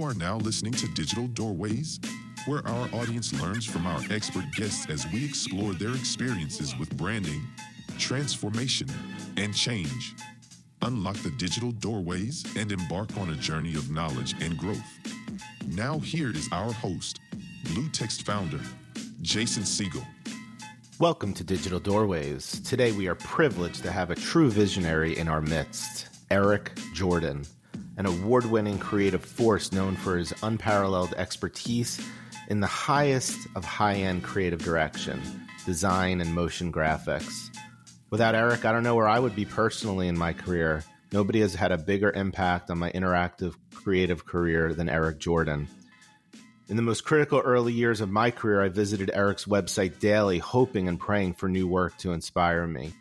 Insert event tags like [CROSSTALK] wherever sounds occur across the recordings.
You are now listening to Digital Doorways, where our audience learns from our expert guests as we explore their experiences with branding, transformation, and change. Unlock the digital doorways and embark on a journey of knowledge and growth. Now, here is our host, BlueText founder, Jason Siegel. Welcome to Digital Doorways. Today we are privileged to have a true visionary in our midst, Eric Jordan, an award winning creative force known for his unparalleled expertise in the highest of high end creative direction, design, and motion graphics. Without Eric, I don't know where I would be personally in my career. Nobody has had a bigger impact on my interactive creative career than Eric Jordan. In the most critical early years of my career, I visited Eric's website daily, hoping and praying for new work to inspire me.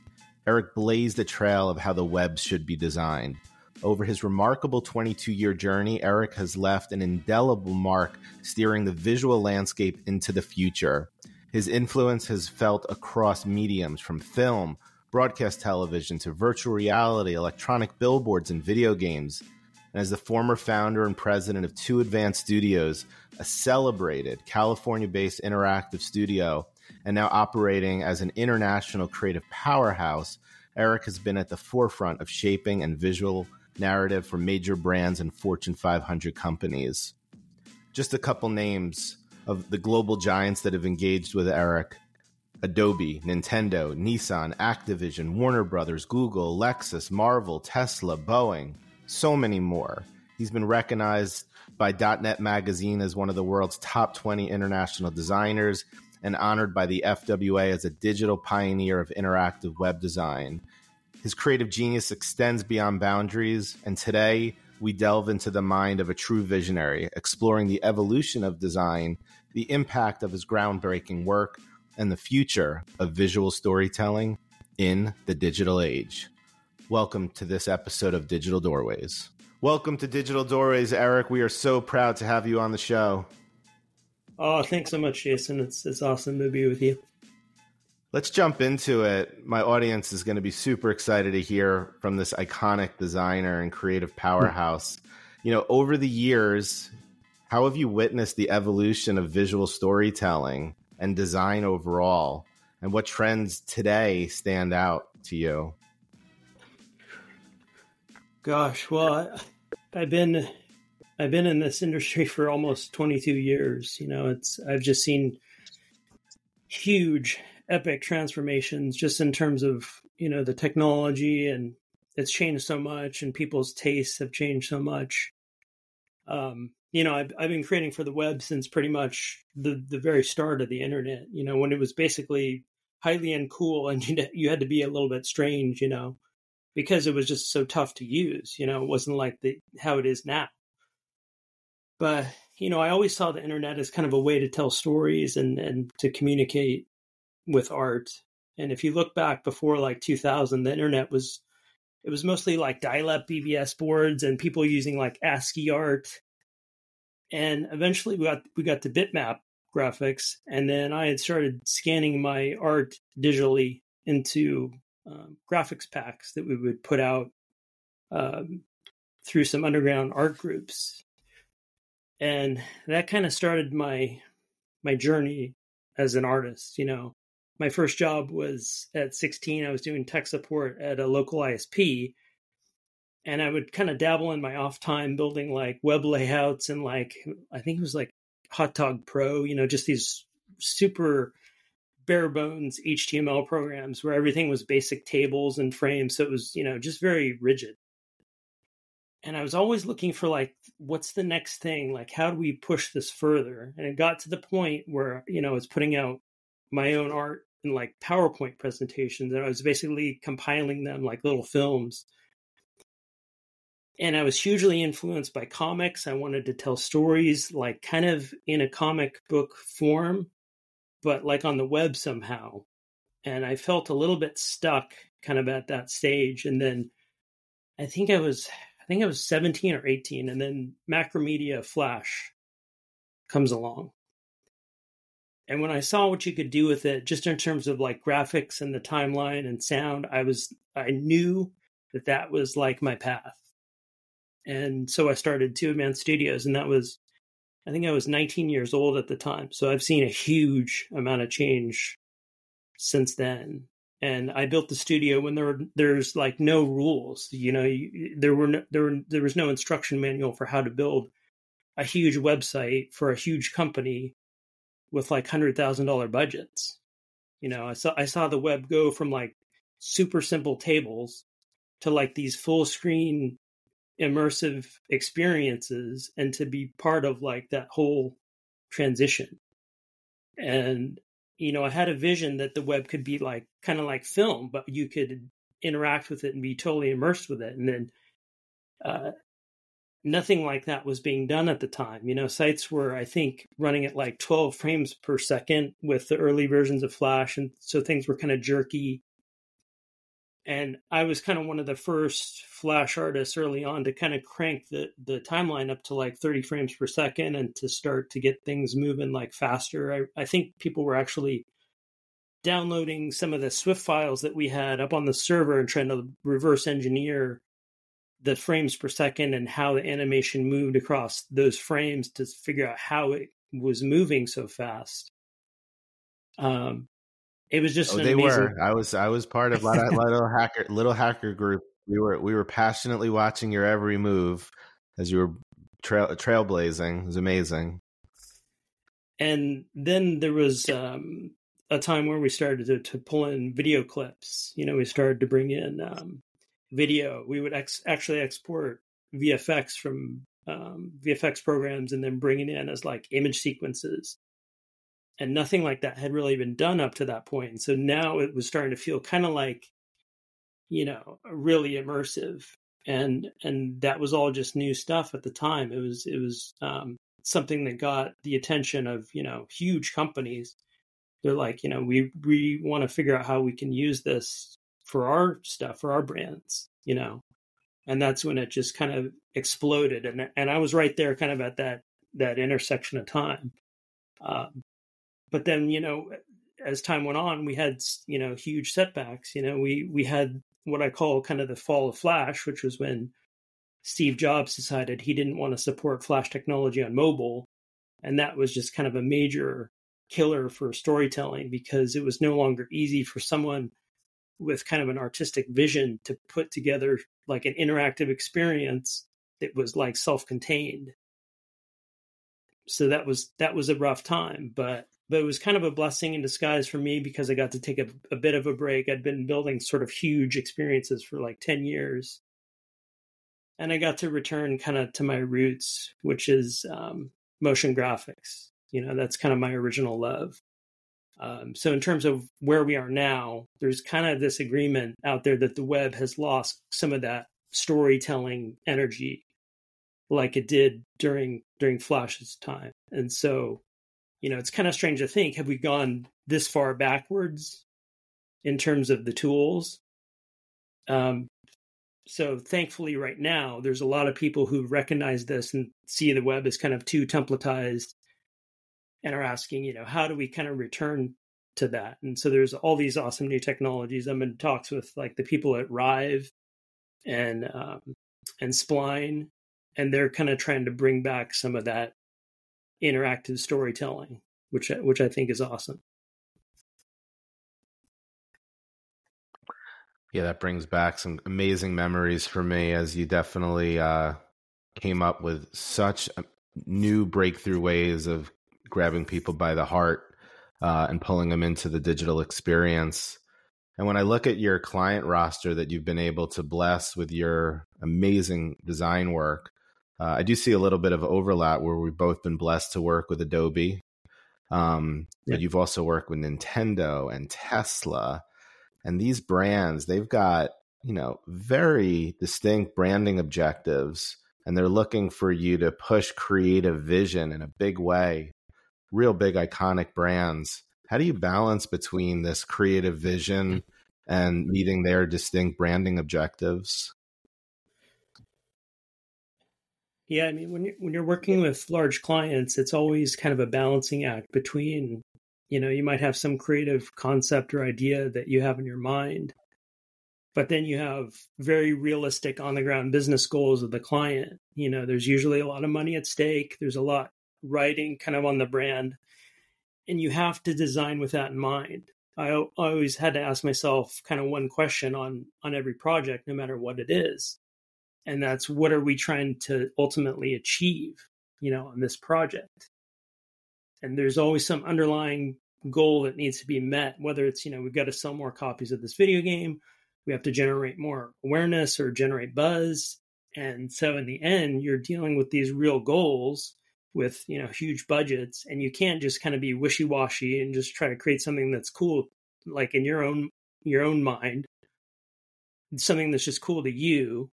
Eric blazed a trail of how the web should be designed. Over his remarkable 22 year journey, Eric has left an indelible mark steering the visual landscape into the future. His influence has felt across mediums from film, broadcast television to virtual reality, electronic billboards, and video games. And as the former founder and president of 2Advanced Studios, a celebrated California based interactive studio, and now operating as an international creative powerhouse, Eric has been at the forefront of shaping and visual narrative for major brands and Fortune 500 companies. Just a couple names of the global giants that have engaged with Eric Adobe, Nintendo, Nissan, Activision, Warner Brothers, Google, Lexus, Marvel, Tesla, Boeing, so many more. He's been recognized by .NET Magazine as one of the world's top 20 international designers and honored by the FWA as a digital pioneer of interactive web design. His creative genius extends beyond boundaries, and today we delve into the mind of a true visionary, exploring the evolution of design, the impact of his groundbreaking work, and the future of visual storytelling in the digital age. Welcome to this episode of Digital Doorways. Welcome to Digital Doorways, Eric. We are so proud to have you on the show. Oh, thanks so much, Jason. It's it's awesome to be with you. Let's jump into it. My audience is going to be super excited to hear from this iconic designer and creative powerhouse. [LAUGHS] You know, over the years, how have you witnessed the evolution of visual storytelling and design overall? And what trends today stand out to you? Gosh, well, I, I've been I've been in this industry for almost 22 years. You know, it's I've just seen huge epic transformations just in terms of, you know, the technology and it's changed so much and people's tastes have changed so much. Um, you know, I've, I've been creating for the web since pretty much the, the very start of the internet, you know, when it was basically highly uncool [LAUGHS] and you, you had to be a little bit strange, you know, because it was just so tough to use, you know, it wasn't like the, how it is now. But, you know, I always saw the internet as kind of a way to tell stories and, and to communicate with art. And if you look back before like 2000, the internet was, it was mostly like dial up BBS boards and people using like ASCII art. And eventually we got we got to bitmap graphics and then i had started scanning my art digitally into um, graphics packs that we would put out um, through some underground art groups. And that kind of started my my journey as an artist you know my first job was at 16 i was doing tech support at a local isp and I would kind of dabble in my off time building like web layouts and like I think it was like Hotdog Pro, you know, just these super bare bones HTML programs where everything was basic tables and frames, so it was you know just very rigid. And I was always looking for like what's the next thing? Like how do we push this further? And it got to the point where you know I was putting out my own art in like PowerPoint presentations, and I was basically compiling them like little films and I was hugely influenced by comics. I wanted to tell stories like kind of in a comic book form, but like on the web somehow. And I felt a little bit stuck kind of at that stage. And then I think I was I think I was 17 or 18 and then Macromedia Flash comes along. And when I saw what you could do with it just in terms of like graphics and the timeline and sound, I was I knew that that was like my path And so I started Two Man Studios, and that was, I think I was 19 years old at the time. So I've seen a huge amount of change since then. And I built the studio when there were there's like no rules, you know. You, there were no, there were there was no instruction manual for how to build a huge website for a huge company with like hundred thousand dollar budgets. You know, I saw I saw the web go from like super simple tables to like these full screen immersive experiences and to be part of like that whole transition. And you know, I had a vision that the web could be like kind of like film, but you could interact with it and be totally immersed with it. And then uh, nothing like that was being done at the time. You know, sites were, I think, running at like 12 frames per second with the early versions of Flash. And so things were kind of jerky and I was kind of one of the first Flash artists early on to kind of crank the the timeline up to like 30 frames per second and to start to get things moving like faster. I, I think people were actually downloading some of the SWF files that we had up on the server and trying to reverse engineer the frames per second and how the animation moved across those frames to figure out how it was moving so fast. Um, it was just oh, they amazing... were. I was I was part of little, little [LAUGHS] hacker little hacker group. We were we were passionately watching your every move as you were trail trailblazing. It was amazing. And then there was um, a time where we started to, to, pull in video clips. You know, we started to bring in um, video. We would ex- actually export VFX from um, VFX programs and then bring it in as like image sequences and nothing like that had really been done up to that point. So now it was starting to feel kind of like, you know, really immersive, and and that was all just new stuff at the time. It was it was um, something that got the attention of you know huge companies. They're like, you know, we we want to figure out how we can use this for our stuff for our brands, you know, and that's when it just kind of exploded. And and I was right there, kind of at that that intersection of time. Um, but then you know as time went on we had you know huge setbacks you know we we had what i call kind of the fall of flash which was when steve jobs decided he didn't want to support flash technology on mobile and that was just kind of a major killer for storytelling because it was no longer easy for someone with kind of an artistic vision to put together like an interactive experience that was like self-contained so that was that was a rough time but but it was kind of a blessing in disguise for me because I got to take a, a, bit of a break. I'd been building sort of huge experiences for like 10 years. And I got to return kind of to my roots, which is um, motion graphics. You know, that's kind of my original love. Um, so, in terms of where we are now, there's kind of this agreement out there that the web has lost some of that storytelling energy like it did during during Flash's time. And so you know, it's kind of strange to think have we gone this far backwards in terms of the tools? Um, so thankfully, right now, there's a lot of people who recognize this and see the web as kind of too templatized and are asking, you know, how do we kind of return to that? And so there's all these awesome new technologies. I'm in talks with like the people at Rive and um, and Spline, and they're kind of trying to bring back some of that interactive storytelling, which which I think is awesome. Yeah, that brings back some amazing memories for me as you definitely uh, came up with such new breakthrough ways of grabbing people by the heart uh, and pulling them into the digital experience. And when I look at your client roster that you've been able to bless with your amazing design work, uh, I do see a little bit of overlap where we've both been blessed to work with Adobe, um, yeah. but you've also worked with Nintendo and Tesla, and these brands they've got you know very distinct branding objectives, and they're looking for you to push creative vision in a big way, real big iconic brands. How do you balance between this creative vision mm. and meeting their distinct branding objectives? Yeah, I mean, when you're, when you're working with large clients, it's always kind of a balancing act between, you know, you might have some creative concept or idea that you have in your mind, but then you have very realistic on the ground business goals of the client. You know, there's usually a lot of money at stake. There's a lot writing kind of on the brand, and you have to design with that in mind. I always had to ask myself kind of one question on on every project, no matter what it is, and that's what are we trying to ultimately achieve, you know, on this project. And there's always some underlying goal that needs to be met, whether it's you know we've got to sell more copies of this video game, we have to generate more awareness or generate buzz, and so in the end, you're dealing with these real goals with you know huge budgets and you can't just kind of be wishy-washy and just try to create something that's cool like in your own your own mind. Something that's just cool to you.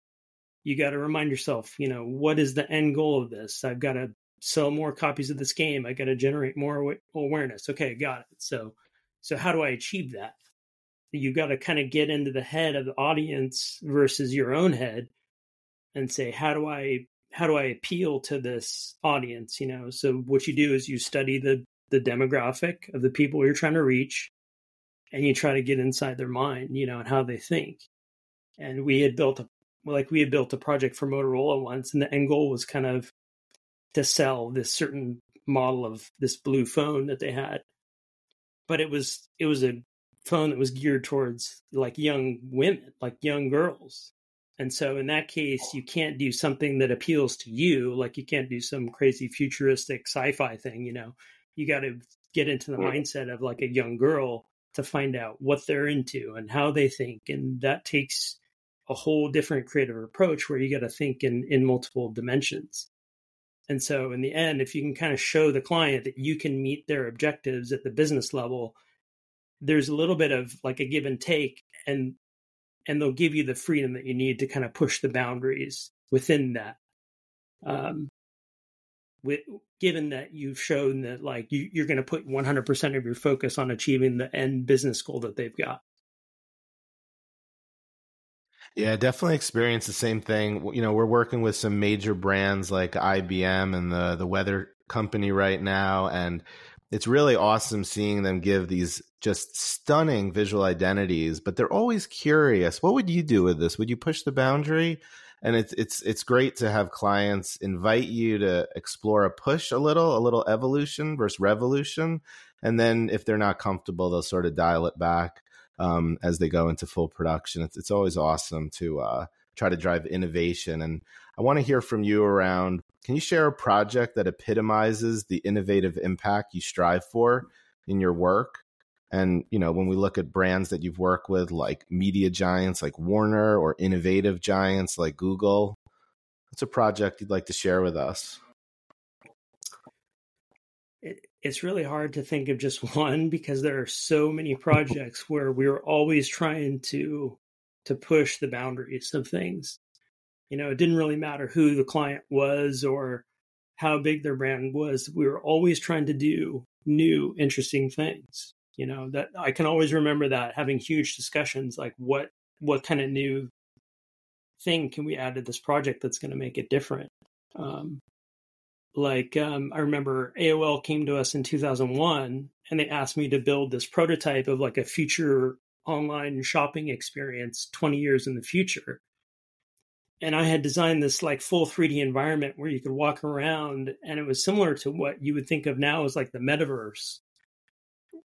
You got to remind yourself you know what is the end goal of this? I've got to sell more copies of this game. I got to generate more awareness. Okay got it. So so how do i achieve that? You got to kind of get into the head of the audience versus your own head and say how do i how do I appeal to this audience? You know, so what you do is you study the the demographic of the people you're trying to reach, and you try to get inside their mind, you know, and how they think. And we had built a like we had built a project for Motorola once, and the end goal was kind of to sell this certain model of this blue phone that they had, but it was it was a phone that was geared towards like young women, like young girls, and so in that case, you can't do something that appeals to you. Like you can't do some crazy futuristic sci-fi thing, you know. You got to get into the mm. mindset of like a young girl to find out what they're into and how they think. And that takes a whole different creative approach where you got to think in, in multiple dimensions. And so in the end, if you can kind of show the client that you can meet their objectives at the business level, there's a little bit of like a give and take. And and they'll give you the freedom that you need to kind of push the boundaries within that. Um, with, given that you've shown that like you, you're going to put 100% of your focus on achieving the end business goal that they've got. Yeah, definitely experience the same thing. You know, we're working with some major brands like IBM and the the weather company right now, and it's really awesome seeing them give these just stunning visual identities, but they're always curious. What would you do with this? Would you push the boundary? And it's it's it's great to have clients invite you to explore a push a little, a little evolution versus revolution, and then if they're not comfortable, they'll sort of dial it back um, as they go into full production. It's it's always awesome to uh, try to drive innovation, and I want to hear from you around. Can you share a project that epitomizes the innovative impact you strive for in your work? And, you know, when we look at brands that you've worked with, like media giants like Warner or innovative giants like Google, what's a project you'd like to share with us? it's really hard to think of just [LAUGHS] one because there are so many projects where we're always trying to to push the boundaries of things. You know, it didn't really matter who the client was or how big their brand was. We were always trying to do new, interesting things you know that i can always remember that having huge discussions like what what kind of new thing can we add to this project that's going to make it different um, like um, i remember aol came to us in 2001 and they asked me to build this prototype of like a future online shopping experience 20 years in the future and i had designed this like full 3d environment where you could walk around and it was similar to what you would think of now as like the metaverse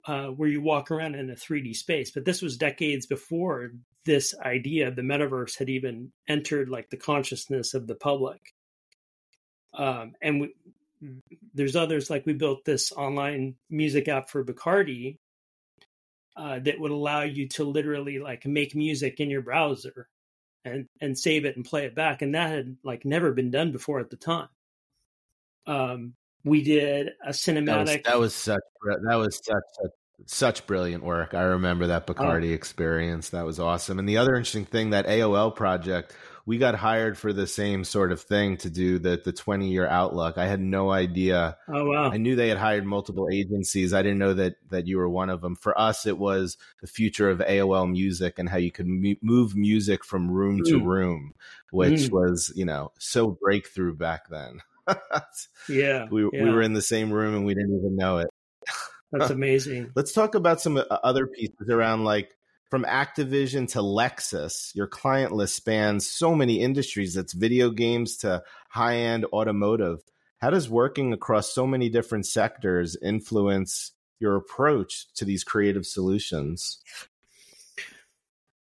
uh, where you walk around in a 3D space. But this was decades before this idea of the metaverse had even entered like the consciousness of the public. Um, and we, there's others like we built this online music app for Bacardi uh, that would allow you to literally like make music in your browser and and save it and play it back, and that had like never been done before at the time. Um, we did a cinematic. That was, that was such that was such, such such brilliant work. I remember that oh. Bacardi oh. experience. That was awesome. And the other interesting thing, that AOL project, we got hired for the same sort of thing to do the the 20 year outlook. I had no idea. Oh wow. I knew they had hired multiple agencies. I didn't know that that you were one of them. For us it was the future of AOL music and how you could move music from room mm. to room, which mm. was, you know, so breakthrough back then. [LAUGHS] yeah, we yeah. we were in the same room and we didn't even know it. That's amazing. [LAUGHS] Let's talk about some uh, other pieces around like from Activision to Lexus, your client list spans so many industries. That's video games to high end automotive. How does working across so many different sectors influence your approach to these creative solutions?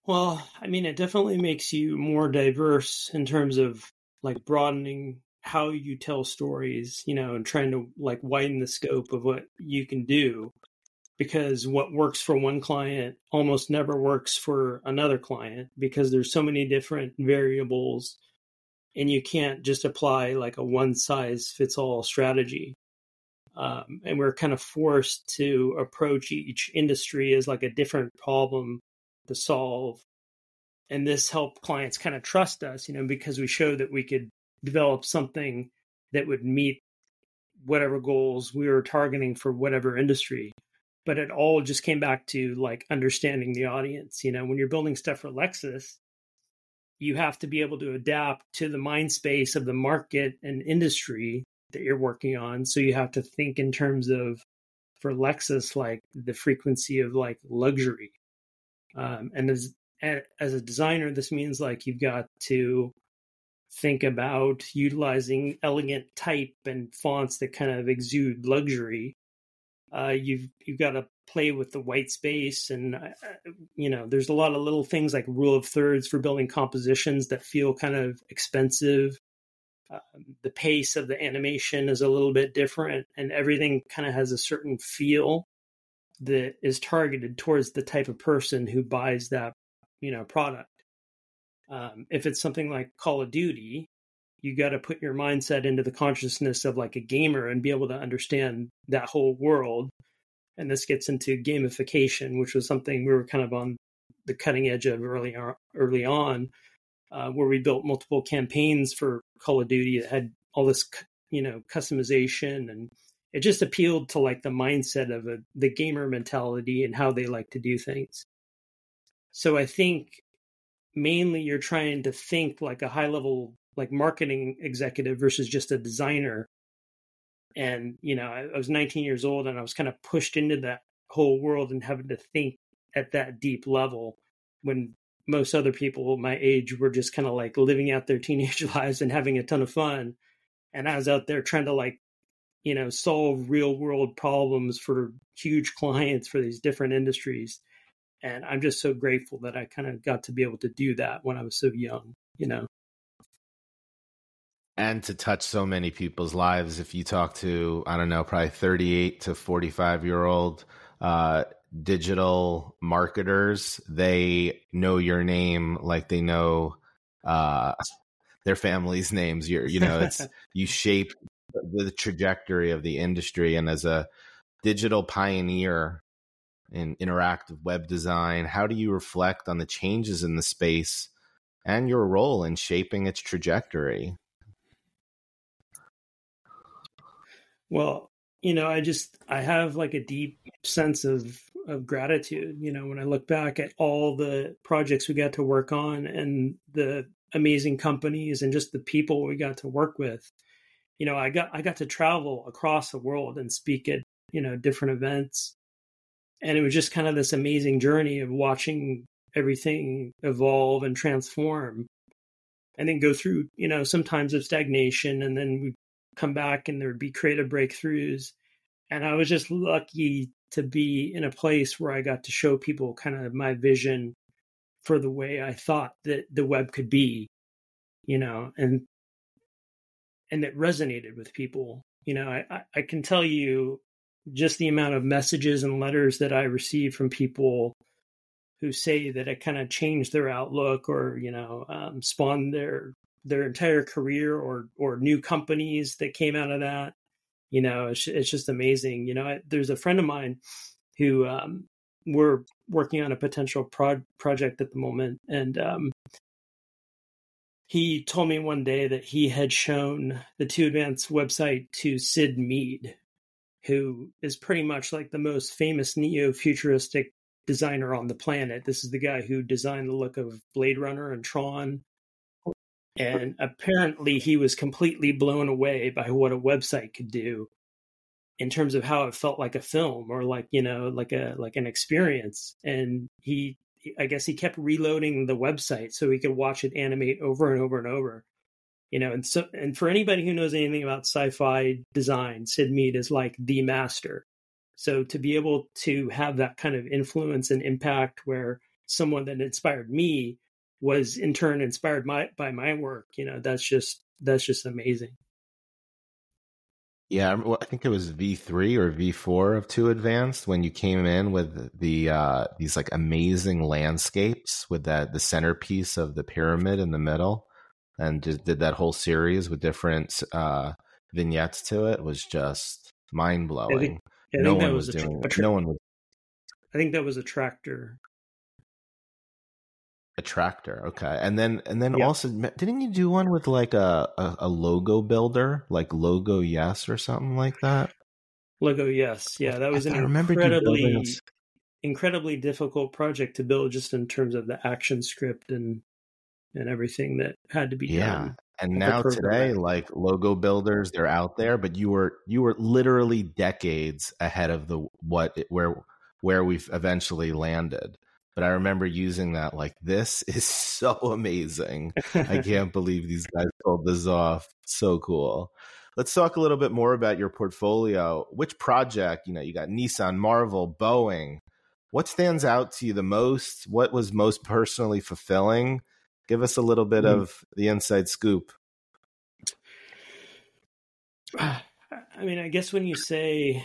Well, I mean, it definitely makes you more diverse in terms of like broadening how you tell stories, you know, and trying to like widen the scope of what you can do because what works for one client almost never works for another client because there's so many different variables and you can't just apply like a one size fits all strategy. Um, and we're kind of forced to approach each industry as like a different problem to solve. And this helped clients kind of trust us you know because we showed that we could develop something that would meet whatever goals we were targeting for whatever industry but it all just came back to like understanding the audience you know when you're building stuff for lexus you have to be able to adapt to the mind space of the market and industry that you're working on. So you have to think in terms of, for Lexus, like the frequency of like luxury. Um, and as as a designer, this means like you've got to think about utilizing elegant type and fonts that kind of exude luxury. Uh, you've you've got to play with the white space, and uh, you know there's a lot of little things like rule of thirds for building compositions that feel kind of expensive. Um, the pace of the animation is a little bit different and everything kind of has a certain feel that is targeted towards the type of person who buys that you know product. Um, if it's something like call of duty you got to put your mindset into the consciousness of like a gamer and be able to understand that whole world and this gets into gamification which was something we were kind of on the cutting edge of early early on uh, where we built multiple campaigns for Call of Duty that had all this, you know, customization and it just appealed to like the mindset of a, the gamer mentality and how they like to do things. So I think mainly you're trying to think like a high level like marketing executive versus just a designer. And you know, I, I was 19 years old and I was kind of pushed into that whole world and having to think at that deep level when most other people my age were just kind of like living out their [LAUGHS] teenage lives and having a ton of fun. And I was out there trying to like, you know, solve real world problems for huge [LAUGHS] clients for these different industries. And I'm just so grateful that I kind of got to be able to do that when I was so young, you know. And to touch so many people's lives. If you talk to, I don't know, probably 38 to 45 year old uh, digital marketers, they know your name like they know uh, their family's names. You're, you know, it's [LAUGHS] you shape the trajectory of the industry, and as a digital pioneer in interactive web design, how do you reflect on the changes in the space and your role in shaping its trajectory? Well, you know, I just I have like a deep sense of of gratitude. You know, when I look back at all the projects we got to work on and the amazing companies and just the people we got to work with, you know, I got I got to travel across the world and speak at you know different events, and it was just kind of this amazing journey of watching everything evolve and transform, and then go through you know sometimes of stagnation, and then we come back and there would be creative breakthroughs. And I was just lucky to be in a place where I got to show people kind of my vision for the way I thought that the web could be, you know, and and it resonated with people. You know, I, I can tell you just the amount of messages and letters that I receive from people who say that it kind of changed their outlook or, you know, um, spawned their their entire career or or new companies that came out of that. You know it's, it's just amazing. You know I, there's a friend of mine who um, we're working on a potential pro- project at the moment and um, he told me one day that he had shown the 2Advanced website to Syd Mead who is pretty much like the most famous neo-futuristic designer on the planet. This is the guy who designed the look of blade runner and tron and apparently he was completely blown away by what a website could do in terms of how it felt like a film or like you know like a like an experience and he I guess he kept reloading the website so he could watch it animate over and over and over. You know, and so and for anybody who knows anything about sci-fi design, Syd Mead is like the master. So to be able to have that kind of influence and impact where someone that inspired me was in turn inspired my, by my work, you know, that's just that's just amazing. Yeah, I think it was V three or V four of 2Advanced when you came in with the uh, these like amazing landscapes with that the centerpiece of the pyramid in the middle, and just did that whole series with different uh, vignettes to it was just mind blowing. No one was, was doing. Tra- no one was. I think that was a tractor a tractor, okay. And then and then also didn't you do one with like a, a, a logo builder, like Logo Yes or something like that? Logo Yes, yeah, that was I, an I incredibly incredibly difficult project to build, just in terms of the action script and and everything that had to be yeah. done. And now today, like logo builders, they're out there, but you were you were literally decades ahead of the what where where we've eventually landed but I remember using that like this [LAUGHS] is so amazing. I [LAUGHS] can't believe these guys pulled this off. So cool. Let's talk a little bit more about your portfolio. Which project, you know, you got Nissan, Marvel, Boeing. What stands out to you the most? What was most personally fulfilling? Give us a little bit mm. of the inside scoop. [SIGHS] I mean, I guess when you say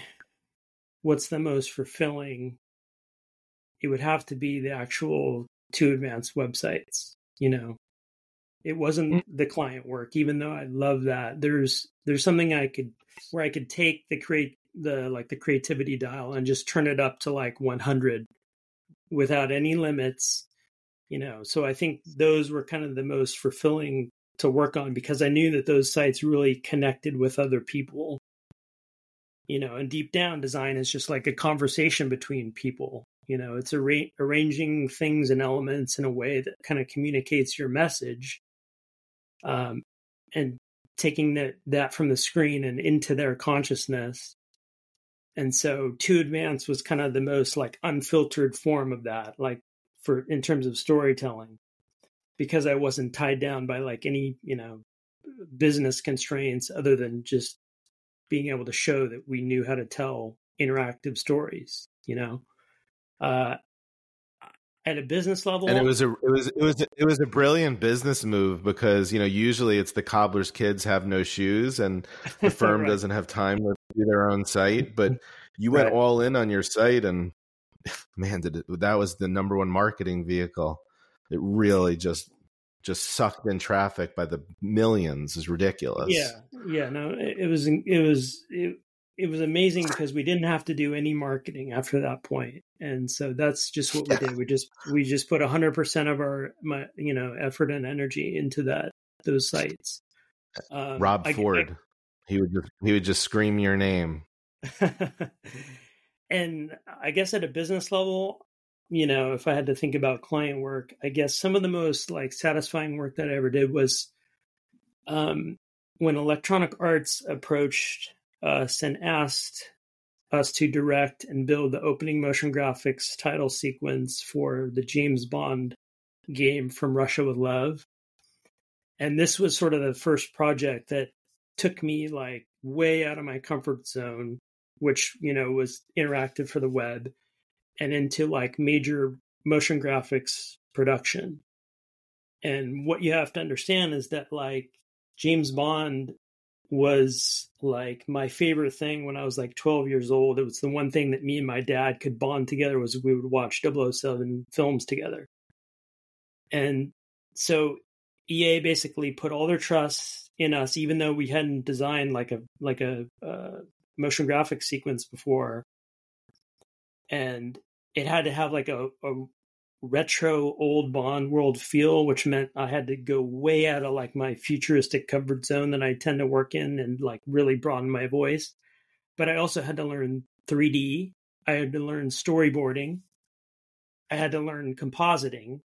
what's the most fulfilling, it would have to be the actual 2Advanced websites you know? It wasn't mm. the client work even though i love that. There's there's something i could where i could take the create the like the creativity dial and just turn it up to like 100 without any limits you know? So i think those were kind of the most fulfilling to work on because i knew that those sites really connected with other people. You know and deep down design is just like a conversation between people you know, it's arra- arranging things and elements in a way that kind of communicates your message, um, and taking that that from the screen and into their consciousness. And so, 2Advanced was kind of the most like unfiltered form of that, like for in terms of storytelling, because I wasn't tied down by like any you know business constraints other than just being able to show that we knew how to tell interactive stories. You know uh, at a business level. And it was a it was it was it was a brilliant business move because you know usually it's the cobbler's kids have no shoes and the [LAUGHS] firm right. doesn't have time to do their own site, but [LAUGHS] you went right. all in on your site and [SIGHS] man did it that was the number one marketing vehicle. It really just just sucked in traffic by the millions is ridiculous. Yeah, yeah, no, it, it was it was it, it was amazing because we didn't have to do any marketing after that point. And so that's just what we did. We just we just put 100% of our my, you know effort and energy into that those sites. Um, rob I, ford I, he would just, he would just scream your name. [LAUGHS] And i guess at a business level you know if i had to think about client work i guess some of the most like satisfying work that i ever did was um when electronic arts approached Uh, us and asked us to direct and build the opening motion graphics title sequence for the James Bond game From Russia with Love. And this was sort of the first project that took me like way out of my comfort zone, which, you know, was interactive for the web and into like major motion graphics production. And what you have to understand is that like James Bond was like my favorite thing when I was like 12 years old. It was the one thing that me and my dad could bond together was we would watch 007 films together. And so EA basically put all their trust in us, even though we hadn't designed like a like a uh, motion graphic sequence before, and it had to have like a, a retro old Bond world feel, which meant I had to go way out of like my futuristic comfort zone that I tend to work in and like really broaden my voice. But I also had to learn 3D. I had to learn storyboarding. I had to learn compositing.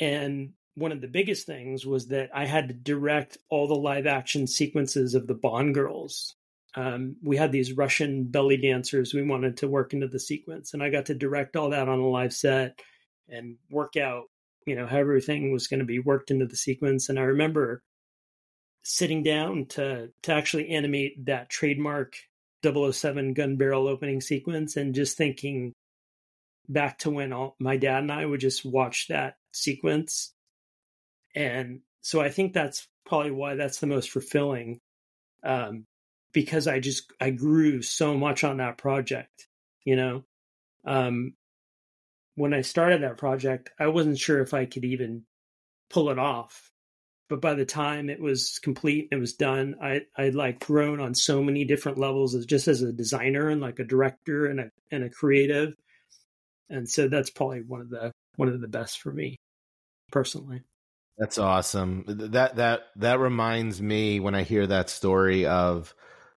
And one of the biggest things was that I had to direct all the live action sequences of the Bond girls. Um, we had these Russian belly dancers we wanted to work into the sequence, and I got to direct all that on a live set and work out, you know, how everything was going to be worked into the sequence. And I remember sitting down to to actually animate that trademark 007 gun barrel opening sequence and just thinking back to when all, my dad and I would just watch that sequence. And so I think that's probably why that's the most fulfilling. Um, because I just I grew so much on that project, you know. Um, when I started that project, I wasn't sure if I could even pull it off. But by the time it was complete, it was done. I I'd like grown on so many different levels as just as a designer and like a director and a and a creative, and so that's probably one of the one of the best for me personally. That's awesome. That that that reminds me when I hear that story of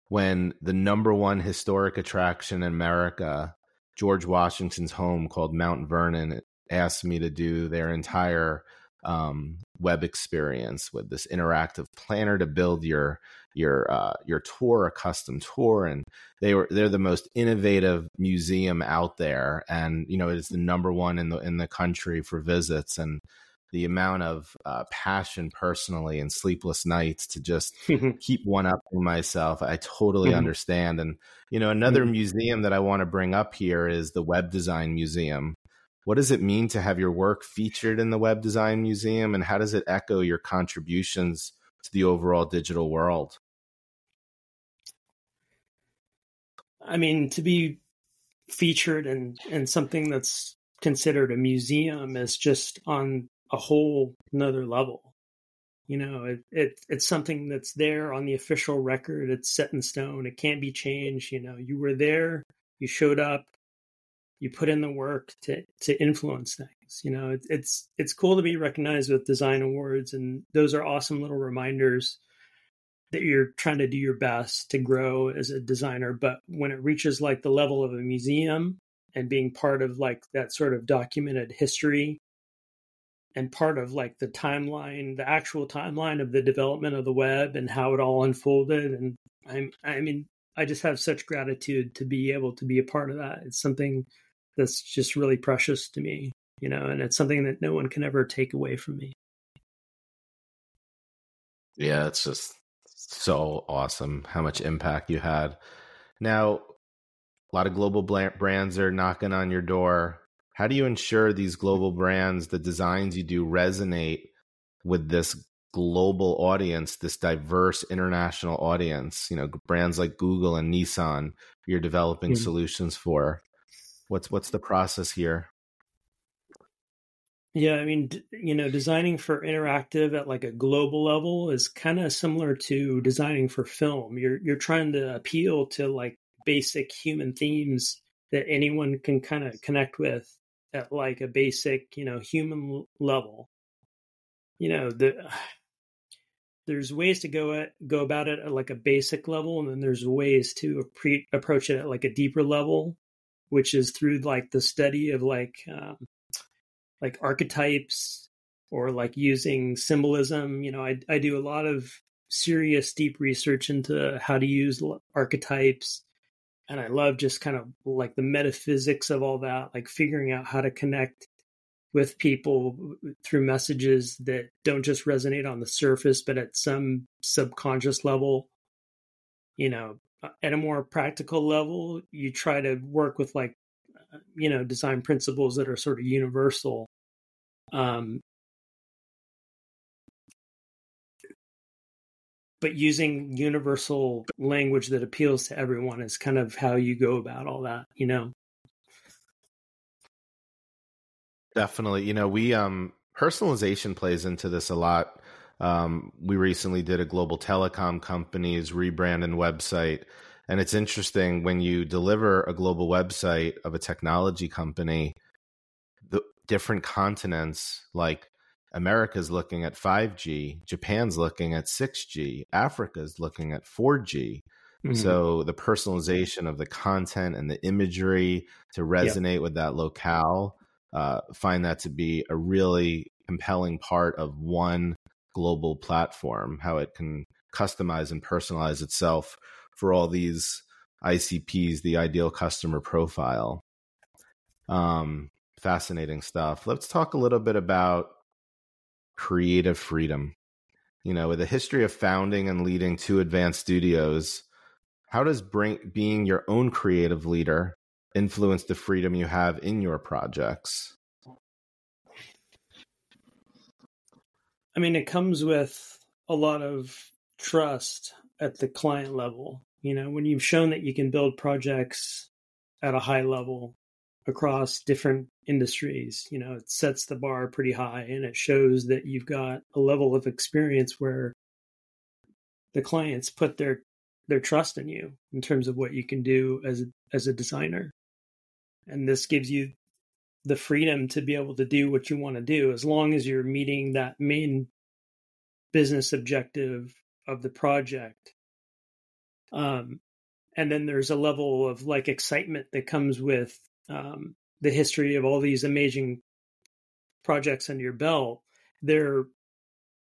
when the number one historic attraction in America, George Washington's home called Mount Vernon, asked me to do their entire um, web experience with this interactive planner to build your your uh, your tour, a custom tour, and they were they're the most innovative museum out there, and you know it is the number one in the in the country for visits, and the amount of uh, passion personally and sleepless nights to just [LAUGHS] keep one up for myself. I totally mm-hmm. understand. And, you know, another mm-hmm. museum that I want to bring up here is the Web Design Museum. What does it mean to have your work featured in the Web Design Museum? And how does it echo your contributions to the overall digital world? I mean, to be featured in, in something that's considered a museum is just on a whole another level. You know, it, it it's something that's there on the official record. It's set in stone. It can't be changed. You know, you were there, you showed up, you put in the work to to influence things. You know, it, it's it's cool to be recognized with design awards, and those are awesome little reminders that you're trying to do your best to grow as a designer. But when it reaches like the level of a museum and being part of like that sort of documented history and part of like the timeline, the actual timeline of the development of the web and how it all unfolded. And I'm, I mean, I just have such gratitude to be able to be a part of that. It's something that's just really precious to me, you know, and it's something that no one can ever take away from me. Yeah, it's just so awesome how much impact you had. Now, a lot of global brands are knocking on your door how do you ensure these global brands, the designs you do resonate with this global audience, this diverse international audience? You know, brands like Google and Nissan, you're developing mm-hmm. solutions for. What's what's the process here? Yeah, I mean, you know, designing for interactive at like a global level is kind of similar to designing for film. You're you're trying to appeal to like basic human themes that anyone can kind of connect with at like a basic, you know, human level. You know, the there's ways to go at go about it at like a basic level, and then there's ways to approach it at like a deeper level, which is through like the study of like um, like archetypes or like using symbolism. You know, I I do a lot of serious deep research into how to use archetypes and I love just kind of like the metaphysics of all that, like figuring out how to connect with people through messages that don't just resonate on the surface, but at some subconscious level. You know, at a more practical level, you try to work with like, you know, design principles that are sort of universal. Um, but using universal language that appeals to everyone is kind of how you go about all that, you know. Definitely. You know, we um personalization plays into this a lot. Um, we recently did a global telecom company's rebrand and website. And it's interesting when you deliver a global website of a technology company, the different continents like America's looking at 5G, Japan's looking at 6G, Africa's looking at 4G. Mm-hmm. So the personalization of the content and the imagery to resonate yep. with that locale, uh, find that to be a really compelling part of one global platform, how it can customize and personalize itself for all these ICPs, the ideal customer profile. Um, fascinating stuff. Let's talk a little bit about creative freedom. You know, with a history of founding and leading 2Advanced studios, how does bring, being your own creative leader influence the freedom you have in your projects? I mean, it comes with a lot of trust at the client level. You know, when you've shown that you can build projects at a high level across different industries, you know, it sets the bar pretty high and it shows that you've got a level of experience where the clients put their their trust in you in terms of what you can do as as a designer. And this gives you the freedom to be able to do what you want to do as long as you're meeting that main business objective of the project. Um, and then there's a level of like excitement that comes with um, the history of all these amazing projects under your belt. They're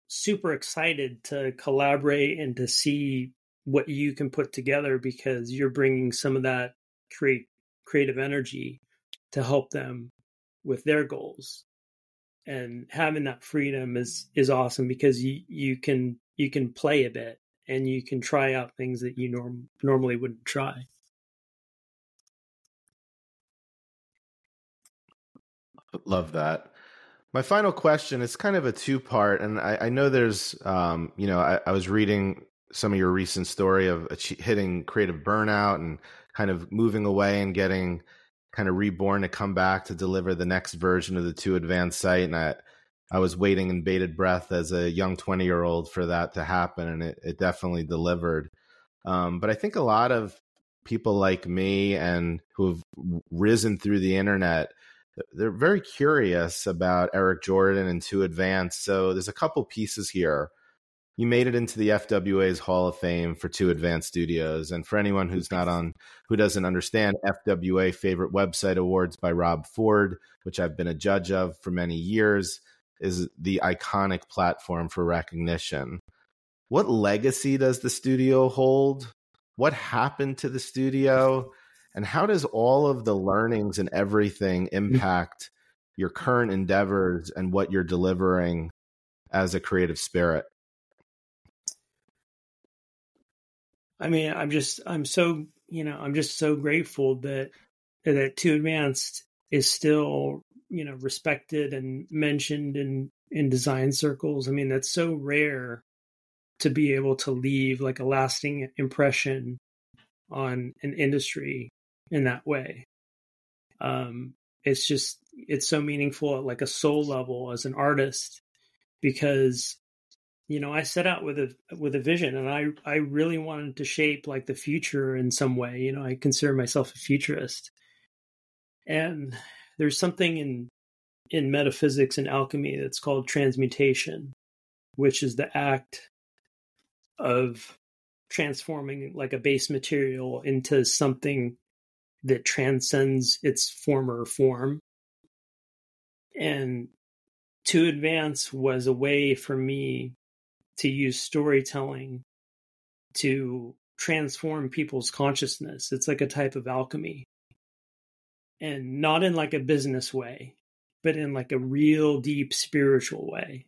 super excited to collaborate and to see what you can put together because you're bringing some of that create creative energy to help them with their goals and having that freedom is is awesome because you you can you can play a bit and you can try out things that you norm normally wouldn't try love that. My final question is kind of a two part and I, I know there's um, you know I, I was reading some of your recent story of hitting creative burnout and kind of moving away and getting kind of reborn to come back to deliver the next version of the 2Advanced site and i i was waiting in bated breath as a young 20 year old for that to happen and it, it definitely delivered. Um, but i think a lot of people like me and who have risen through the internet they're very curious about eric jordan and 2Advanced so there's a couple pieces here you made it into the FWA's Hall of Fame for 2Advanced studios. And for anyone who's not on, who doesn't understand, FWA Favorite Website Awards by Rob Ford, which I've been a judge of for many years, is the iconic platform for recognition. What legacy does the studio hold? What happened to the studio? And how does all of the learnings and everything mm. impact your current endeavors and what you're delivering as a creative spirit? I mean, I'm just, I'm so, you know, I'm just so grateful that that 2Advanced is still, you know, respected and mentioned in in design circles. I mean, that's so rare to be able to leave like a lasting impression on an industry in that way. Um, it's just it's so meaningful at like a soul level as an artist because you know, I set out with a with a vision, and I I really wanted to shape like the future in some way. You know, I consider myself a futurist, and there's something in in metaphysics and alchemy that's called transmutation, which is the act of transforming like a base material into something that transcends its former form. And 2Advanced was a way for me to use storytelling to transform people's consciousness. It's like a type of alchemy. And not in like a business way, but in like a real deep spiritual way.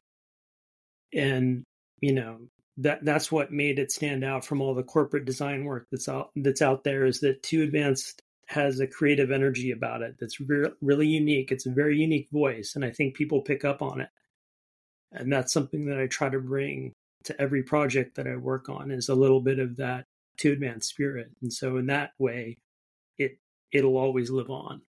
And, you know, that that's what made it stand out from all the corporate design work that's out that's out there is that 2Advanced has a creative energy about it that's re- really unique. It's a very unique voice, and I think people pick up on it. And that's something that I try to bring to every project that I work on is a little bit of that 2Advanced spirit. And so in that way, it it'll always live on.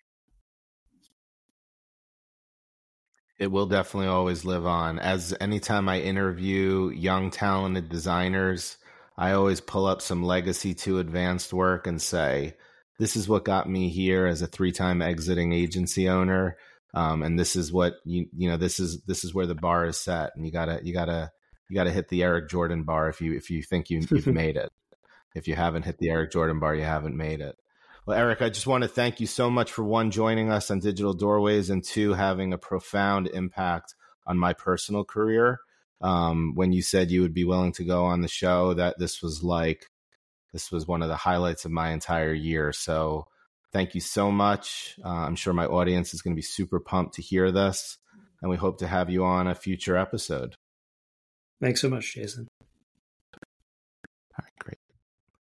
It will definitely always live on. As anytime I interview young talented designers, I always pull up some legacy 2Advanced work and say, this is what got me here as a three-time exiting agency owner. Um, and this is what you you know this is this is where the bar is set and you gotta you gotta you got to hit the Eric Jordan bar if you if you think you, you've [LAUGHS] made it. If you haven't hit the Eric Jordan bar, you haven't made it. Well, Eric, I just want to thank you so much for one joining us on Digital Doorways and two having a profound impact on my personal career. Um, when you said you would be willing to go on the show, that this was like This was one of the highlights of my entire year. So thank you so much. Uh, I'm sure my audience is going to be super pumped to hear this, and we hope to have you on a future episode. Thanks so much, Jason.